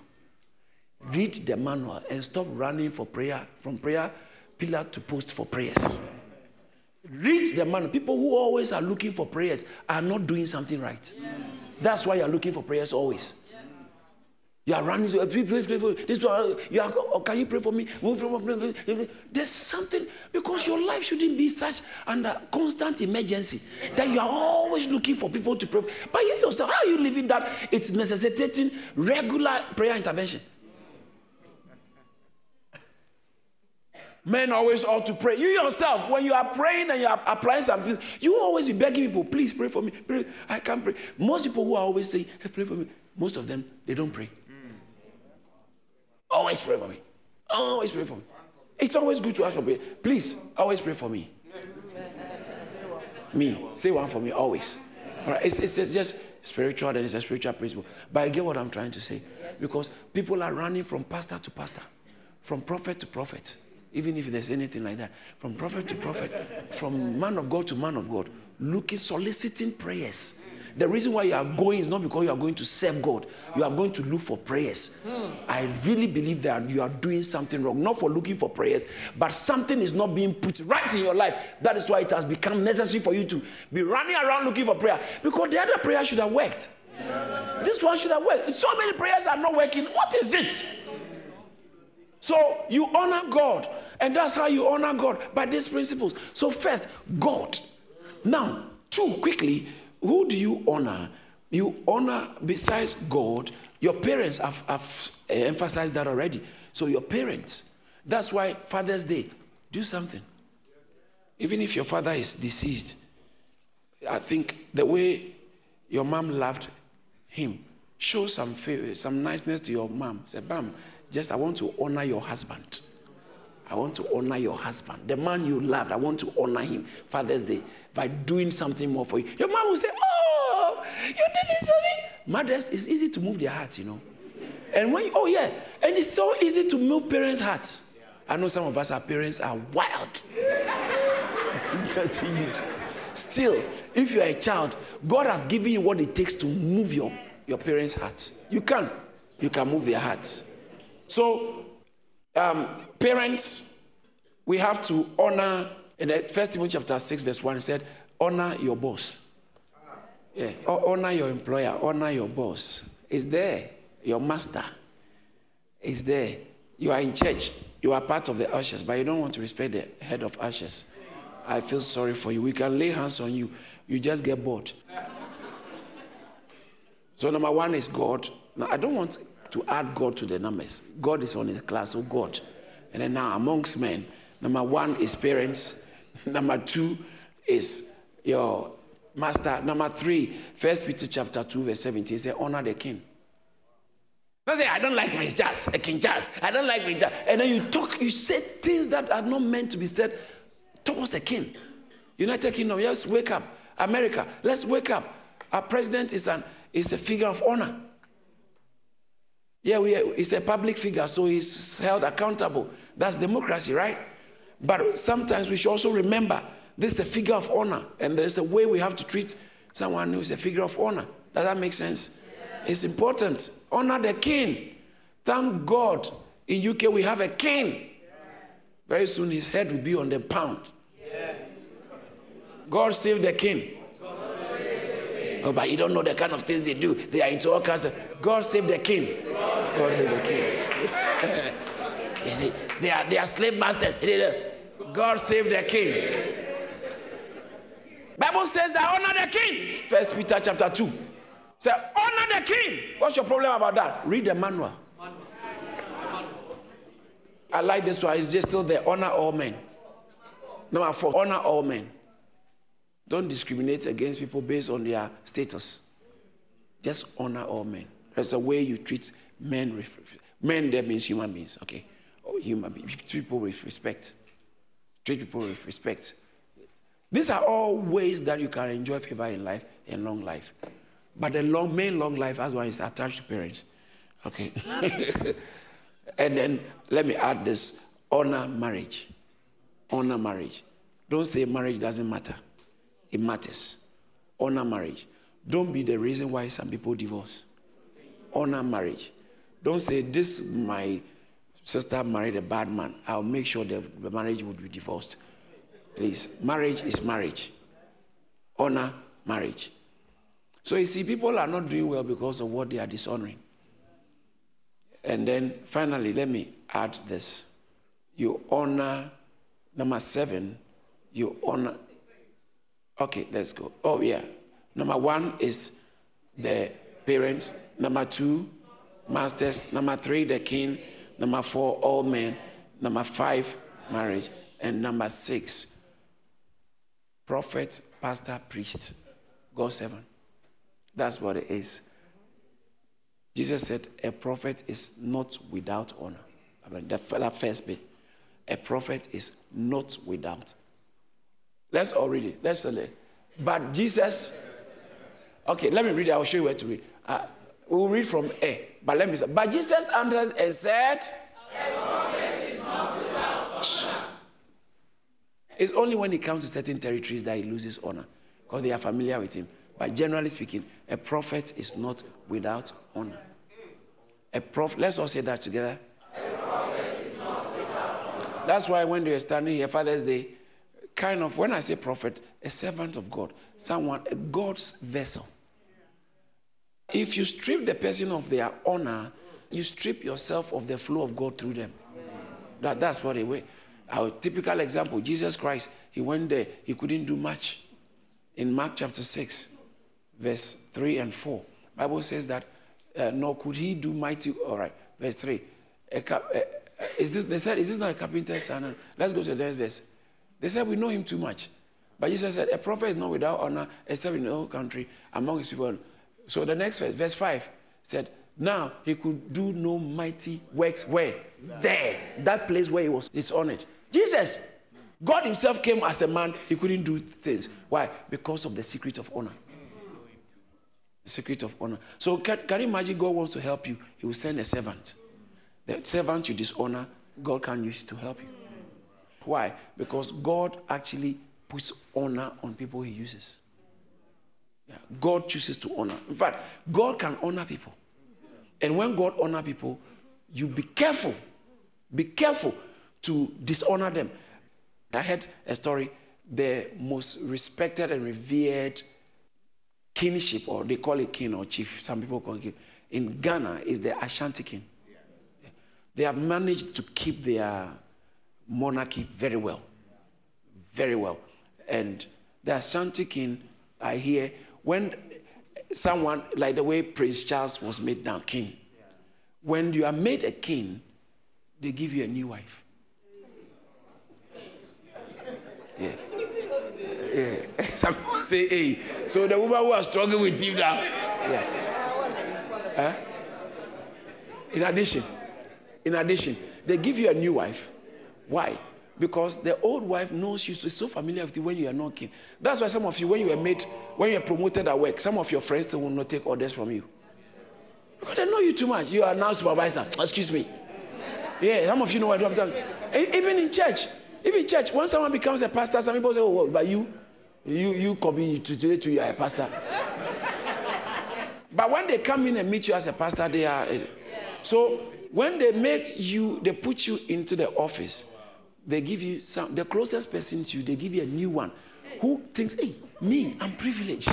Read the manual and stop running for prayer, from prayer pillar to post for prayers. Read the man. People who always are looking for prayers are not doing something right. That's why you're looking for prayers always. You are running to please, please, pray for this one. You are, oh, can you pray for me? There's something because your life shouldn't be such under uh, constant emergency that you are always looking for people to pray. But you yourself, how are you living that? It's necessitating regular prayer intervention. Men always ought to pray. You yourself, when you are praying and you are applying some things, you always be begging people, please pray for me. Pray. I can't pray. Most people who are always saying, hey, pray for me, most of them, they don't pray. Always pray for me. Always pray for me. It's always good to ask for prayer. Please, always pray for me. Me. Say one for me, always. All right. It's, it's, it's just spiritual and it's a spiritual principle. But I get what I'm trying to say. Because people are running from pastor to pastor, from prophet to prophet, even if there's anything like that, from prophet to prophet, from man of God to man of God, looking, soliciting prayers the reason why you are going is not because you are going to serve God. You are going to look for prayers. Hmm. I really believe that you are doing something wrong, not for looking for prayers, but something is not being put right in your life. That is why it has become necessary for you to be running around looking for prayer because the other prayer should have worked. Yeah. This one should have worked. So many prayers are not working. What is it? So you honor God, and that's how you honor God by these principles. So, first, God. Now, two, quickly, who do you honor? You honor, besides God, your parents have, have eh, emphasized that already. So, your parents. That's why Father's Day, do something. Even if your father is deceased, I think the way your mom loved him, show some favor, eh, some niceness to your mom. Say, Bam, just I want to honor your husband. I want to honor your husband. The man you loved, I want to honor him. Father's Day by doing something more for you. Your mom will say, Oh, you did this for me. Mothers, it's easy to move their hearts, you know. And when, oh yeah, and it's so easy to move parents' hearts. I know some of us, our parents are wild. Still, if you're a child, God has given you what it takes to move your, your parents' hearts. You can. You can move their hearts. So, um, parents, we have to honor in First Timothy chapter 6, verse 1, it said, honor your boss. Yeah. Honor your employer, honor your boss. Is there. Your master is there. You are in church. You are part of the ushers, but you don't want to respect the head of ushers. I feel sorry for you. We can lay hands on you. You just get bored. So number one is God. Now I don't want to add God to the numbers. God is on his class, so God. And then now amongst men, number one is parents. Number two is your master. Number three, First Peter chapter 2, verse 17 says, honor the king. Don't say, I don't like Prince Charles, uh, King Charles. I don't like Prince Charles. And then you talk, you say things that are not meant to be said towards a king. United Kingdom, yes, wake up. America, let's wake up. Our president is, an, is a figure of honor. Yeah, we, he's a public figure, so he's held accountable. That's democracy, right? But sometimes we should also remember this is a figure of honor, and there's a way we have to treat someone who is a figure of honor. Does that make sense? It's important. Honor the king. Thank God in UK we have a king. Very soon his head will be on the pound. God save the king. Oh, but you don't know the kind of things they do. They are into all kinds of. God save the king. God save the king. you see, they are, they are slave masters. God save the king. Bible says that honor the king. First Peter chapter 2. Say, honor the king. What's your problem about that? Read the manual. I like this one. It's just still there. Honor all men. Number four, honor all men. Don't discriminate against people based on their status. Just honor all men. There's a way you treat men. Men, that means human beings, okay? Oh, human beings. Treat people with respect. Treat people with respect. These are all ways that you can enjoy favor in life and long life. But the long, main long life, as one is attached to parents. Okay. and then let me add this honor marriage. Honor marriage. Don't say marriage doesn't matter. It matters. Honor marriage. Don't be the reason why some people divorce. Honor marriage. Don't say this my sister married a bad man. I'll make sure the marriage would be divorced. Please, marriage is marriage. Honor marriage. So you see, people are not doing well because of what they are dishonoring. And then finally, let me add this. You honor, number seven, you honor. Okay, let's go. Oh, yeah. Number one is the parents. Number two, masters. Number three, the king. Number four, all men. Number five, marriage. And number six, prophet, pastor, priest, God seven. That's what it is. Jesus said, A prophet is not without honor. I mean, the first bit. A prophet is not without. Let's all read it. Let's read it. But Jesus, okay, let me read it. I'll show you where to read. Uh, we'll read from A. But let me say, but Jesus answered and said. It's only when he comes to certain territories that he loses honor because they are familiar with him. But generally speaking, a prophet is not without honor. A prophet, let's all say that together. That's why when they were standing here, Father's Day, kind of, when I say prophet, a servant of God, someone, a God's vessel. If you strip the person of their honor, you strip yourself of the flow of God through them. That, that's what it way. Our typical example, Jesus Christ, he went there, he couldn't do much. In Mark chapter 6, verse 3 and 4, Bible says that, uh, nor could he do mighty, all right, verse 3. Cap, uh, uh, is this, they said, is this not a carpenter's son? Let's go to the next verse. They said, we know him too much. But Jesus said, a prophet is not without honor, except in the whole country, among his people. So the next verse, verse 5, said, now he could do no mighty works where? There. That place where he was, it's on it. Jesus, God Himself came as a man, He couldn't do things. Why? Because of the secret of honor. The secret of honor. So, can, can you imagine God wants to help you? He will send a servant. The servant you dishonor, God can use to help you. Why? Because God actually puts honor on people He uses. God chooses to honor. In fact, God can honor people. And when God honor people, you be careful. Be careful to dishonor them. I heard a story the most respected and revered kingship, or they call it king or chief, some people call it king, in Ghana is the Ashanti king. They have managed to keep their monarchy very well. Very well. And the Ashanti king, I hear, when someone, like the way Prince Charles was made now king, when you are made a king, they give you a new wife. Yeah. Yeah. Some say, hey. So the woman who are struggling with you now. Yeah. Huh? In addition, in addition, they give you a new wife. Why? Because the old wife knows you, so so familiar with you when you are knocking. That's why some of you, when you are made, when you are promoted at work, some of your friends will not take orders from you. Because they know you too much. You are now supervisor. Excuse me. Yeah, some of you know what I'm talking. Even in church, even in church, when someone becomes a pastor, some people say, "Oh, well, but you, you, you could be today to you are a pastor." but when they come in and meet you as a pastor, they are. Eh. So when they make you, they put you into the office. They give you some. The closest person to you, they give you a new one, who thinks, "Hey, me, I'm privileged."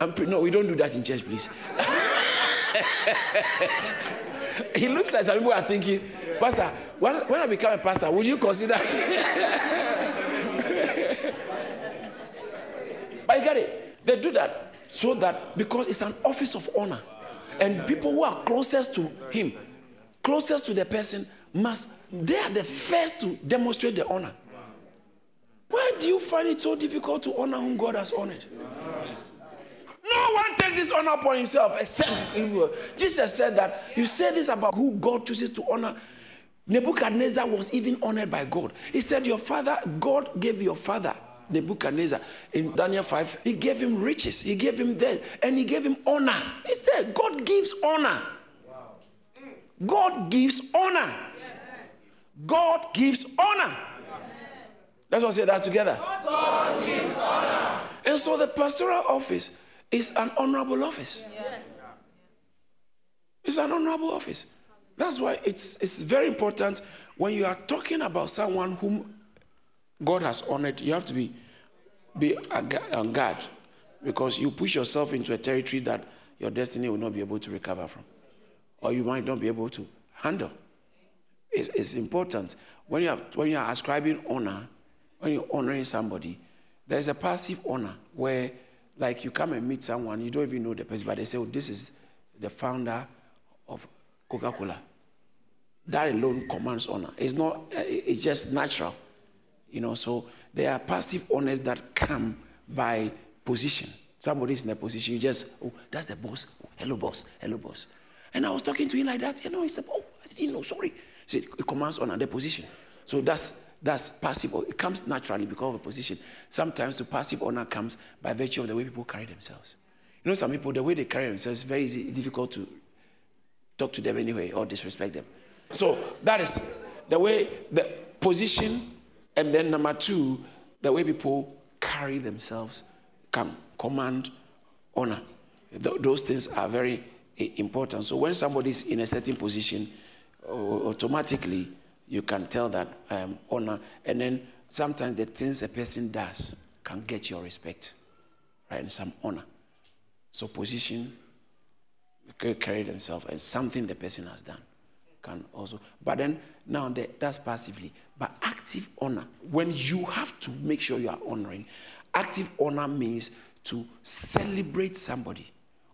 I'm pri- no, we don't do that in church, please. he looks like some people are thinking, Pastor, when, when I become a pastor, would you consider? but you get it. They do that so that because it's an office of honor, and people who are closest to him, closest to the person, must they are the first to demonstrate the honor. Why do you find it so difficult to honor whom God has honored? No one takes this honor upon himself except Jesus said that you say this about who God chooses to honor. Nebuchadnezzar was even honored by God. He said, Your father, God gave your father, Nebuchadnezzar, in Daniel 5, he gave him riches, he gave him death, and he gave him honor. He said, God gives honor. God gives honor. God gives honor. Let's all say that together. God gives honor. And so the pastoral office is an honorable office. Yes. It's an honorable office. That's why it's, it's very important when you are talking about someone whom God has honored, you have to be, be on guard because you push yourself into a territory that your destiny will not be able to recover from or you might not be able to handle. It's, it's important. When you, are, when you are ascribing honor, when you're honoring somebody, there's a passive honor where like you come and meet someone, you don't even know the person, but they say, oh, this is the founder of Coca Cola. That alone commands honor. It's not, it's just natural. You know, so there are passive honors that come by position. Somebody's in a position, you just, oh, that's the boss. Oh, hello, boss. Hello, boss. And I was talking to him like that. You know, he said, oh, I didn't know, sorry. He said, it commands honor, the position. So that's that's passive. It comes naturally because of a position. Sometimes the passive honor comes by virtue of the way people carry themselves. You know, some people, the way they carry themselves is very easy, difficult to talk to them anyway or disrespect them. So that is the way the position, and then number two, the way people carry themselves come command honor. Th- those things are very eh, important. So when somebody is in a certain position, automatically you can tell that um, honor. And then sometimes the things a person does can get your respect, right? And some honor. So position, carry themselves, and something the person has done can also. But then now the, that's passively. But active honor, when you have to make sure you are honoring, active honor means to celebrate somebody.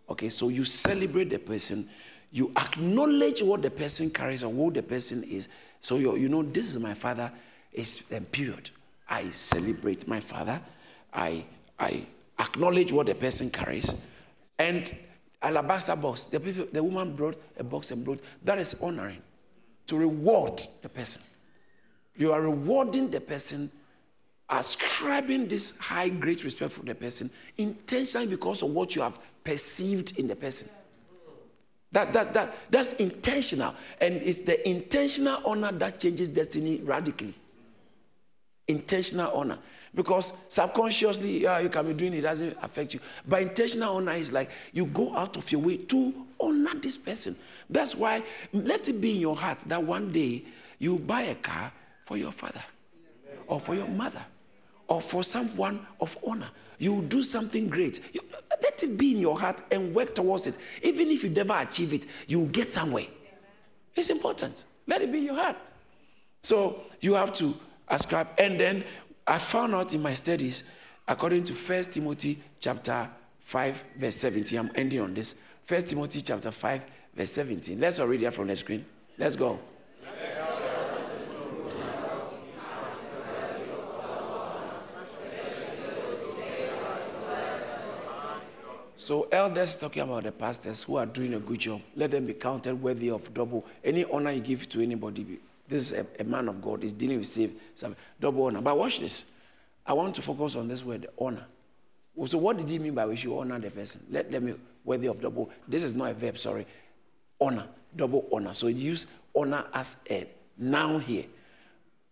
Okay, so you celebrate the person, you acknowledge what the person carries and who the person is, so you know, this is my father, is a period. I celebrate my father. I, I acknowledge what the person carries. And alabaster box, the, people, the woman brought a box and brought, that is honoring, to reward the person. You are rewarding the person, ascribing this high, great respect for the person intentionally because of what you have perceived in the person. That, that, that, that's intentional. And it's the intentional honor that changes destiny radically. Intentional honor. Because subconsciously, yeah, you can be doing it, it doesn't affect you. But intentional honor is like you go out of your way to honor this person. That's why let it be in your heart that one day you buy a car for your father or for your mother or for someone of honor. You do something great. You, let it be in your heart and work towards it. Even if you never achieve it, you will get somewhere. It's important. Let it be in your heart. So you have to ascribe. And then I found out in my studies, according to 1 Timothy chapter 5, verse 17. I'm ending on this. 1 Timothy chapter 5, verse 17. Let's all read from the screen. Let's go. So elders talking about the pastors who are doing a good job. Let them be counted worthy of double. Any honor you give to anybody, this is a, a man of God is dealing with save some double honor. But watch this. I want to focus on this word, honor. So what did he mean by we should honor the person? Let them be worthy of double. This is not a verb, sorry. Honor, double honor. So use honor as a noun here.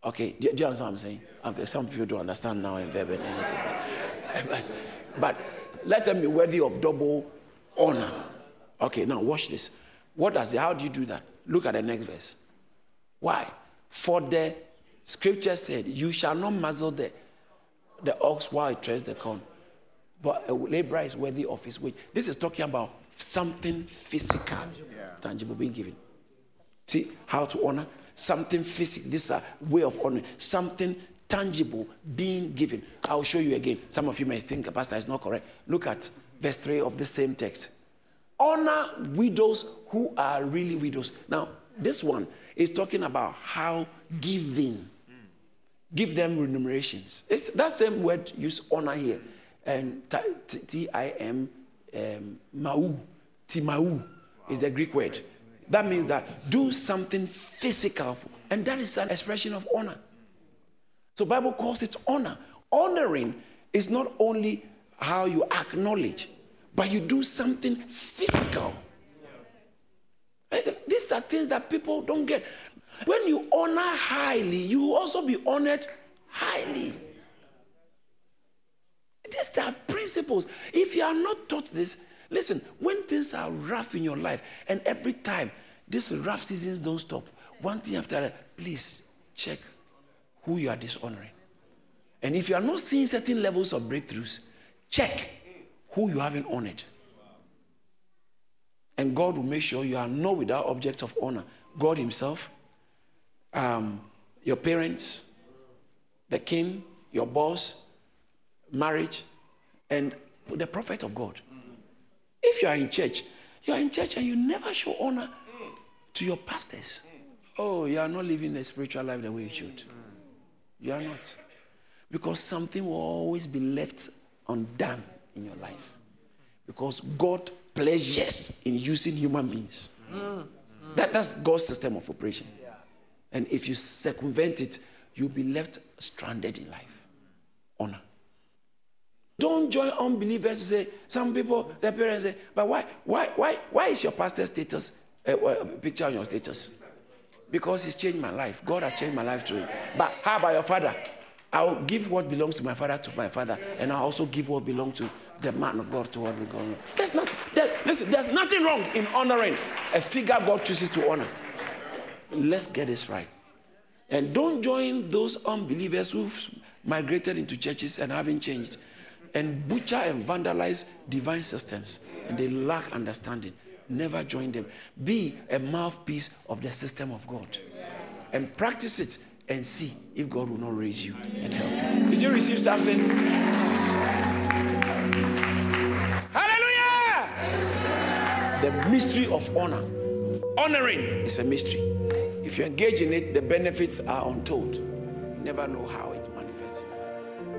Okay, do, do you understand what I'm saying? Okay, some people don't understand now in verb and anything. but, let them be worthy of double honor. Okay, now watch this. What does it, how do you do that? Look at the next verse. Why? For the scripture said, You shall not muzzle the, the ox while it treads the corn, but a laborer is worthy of his wage. This is talking about something physical, yeah. tangible being given. See how to honor something physical. This is a way of honoring something tangible being given. I'll show you again. Some of you may think, Pastor, is not correct. Look at verse 3 of the same text. Honor widows who are really widows. Now, this one is talking about how giving, give them remunerations. It's that same word used honor here. And T I M um, mau, timau is the Greek word. That means that do something physical, and that is an expression of honor. So Bible calls it honor. Honoring is not only how you acknowledge, but you do something physical. Eh, these are things that people don't get. When you honor highly, you will also be honored highly. These are principles. If you are not taught this, listen, when things are rough in your life, and every time these rough seasons don't stop, one thing after another, please check who you are dishonoring. And if you are not seeing certain levels of breakthroughs, check who you haven't honored. And God will make sure you are not without objects of honor. God Himself, um, your parents, the king, your boss, marriage, and the prophet of God. If you are in church, you are in church and you never show honor to your pastors. Oh, you are not living a spiritual life the way you should. You are not. Because something will always be left undone in your life. Because God pleasures in using human beings. That, that's God's system of operation. And if you circumvent it, you'll be left stranded in life. Honor. Don't join unbelievers to say, some people, their parents say, but why, why, why, why is your pastor status, uh, picture on your status? Because he's changed my life. God has changed my life through it. But how about your father? I'll give what belongs to my father to my father, and I'll also give what belongs to the man of God to what we go on. There's not, there, listen, there's nothing wrong in honoring a figure God chooses to honor. Let's get this right. And don't join those unbelievers who've migrated into churches and haven't changed and butcher and vandalize divine systems, and they lack understanding never join them. Be a mouthpiece of the system of God and practice it and see if God will not raise you and help you. Did you receive something? Hallelujah! The mystery of honor. Honoring is a mystery. If you engage in it, the benefits are untold. Never know how it manifests.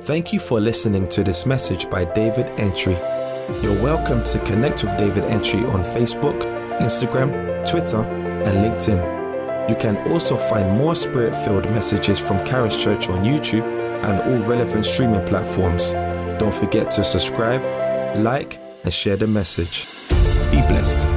Thank you for listening to this message by David Antwi. You're welcome to connect with David Antwi on Facebook, Instagram, Twitter, and LinkedIn. You can also find more spirit filled messages from Charis Church on YouTube and all relevant streaming platforms. Don't forget to subscribe, like, and share the message. Be blessed.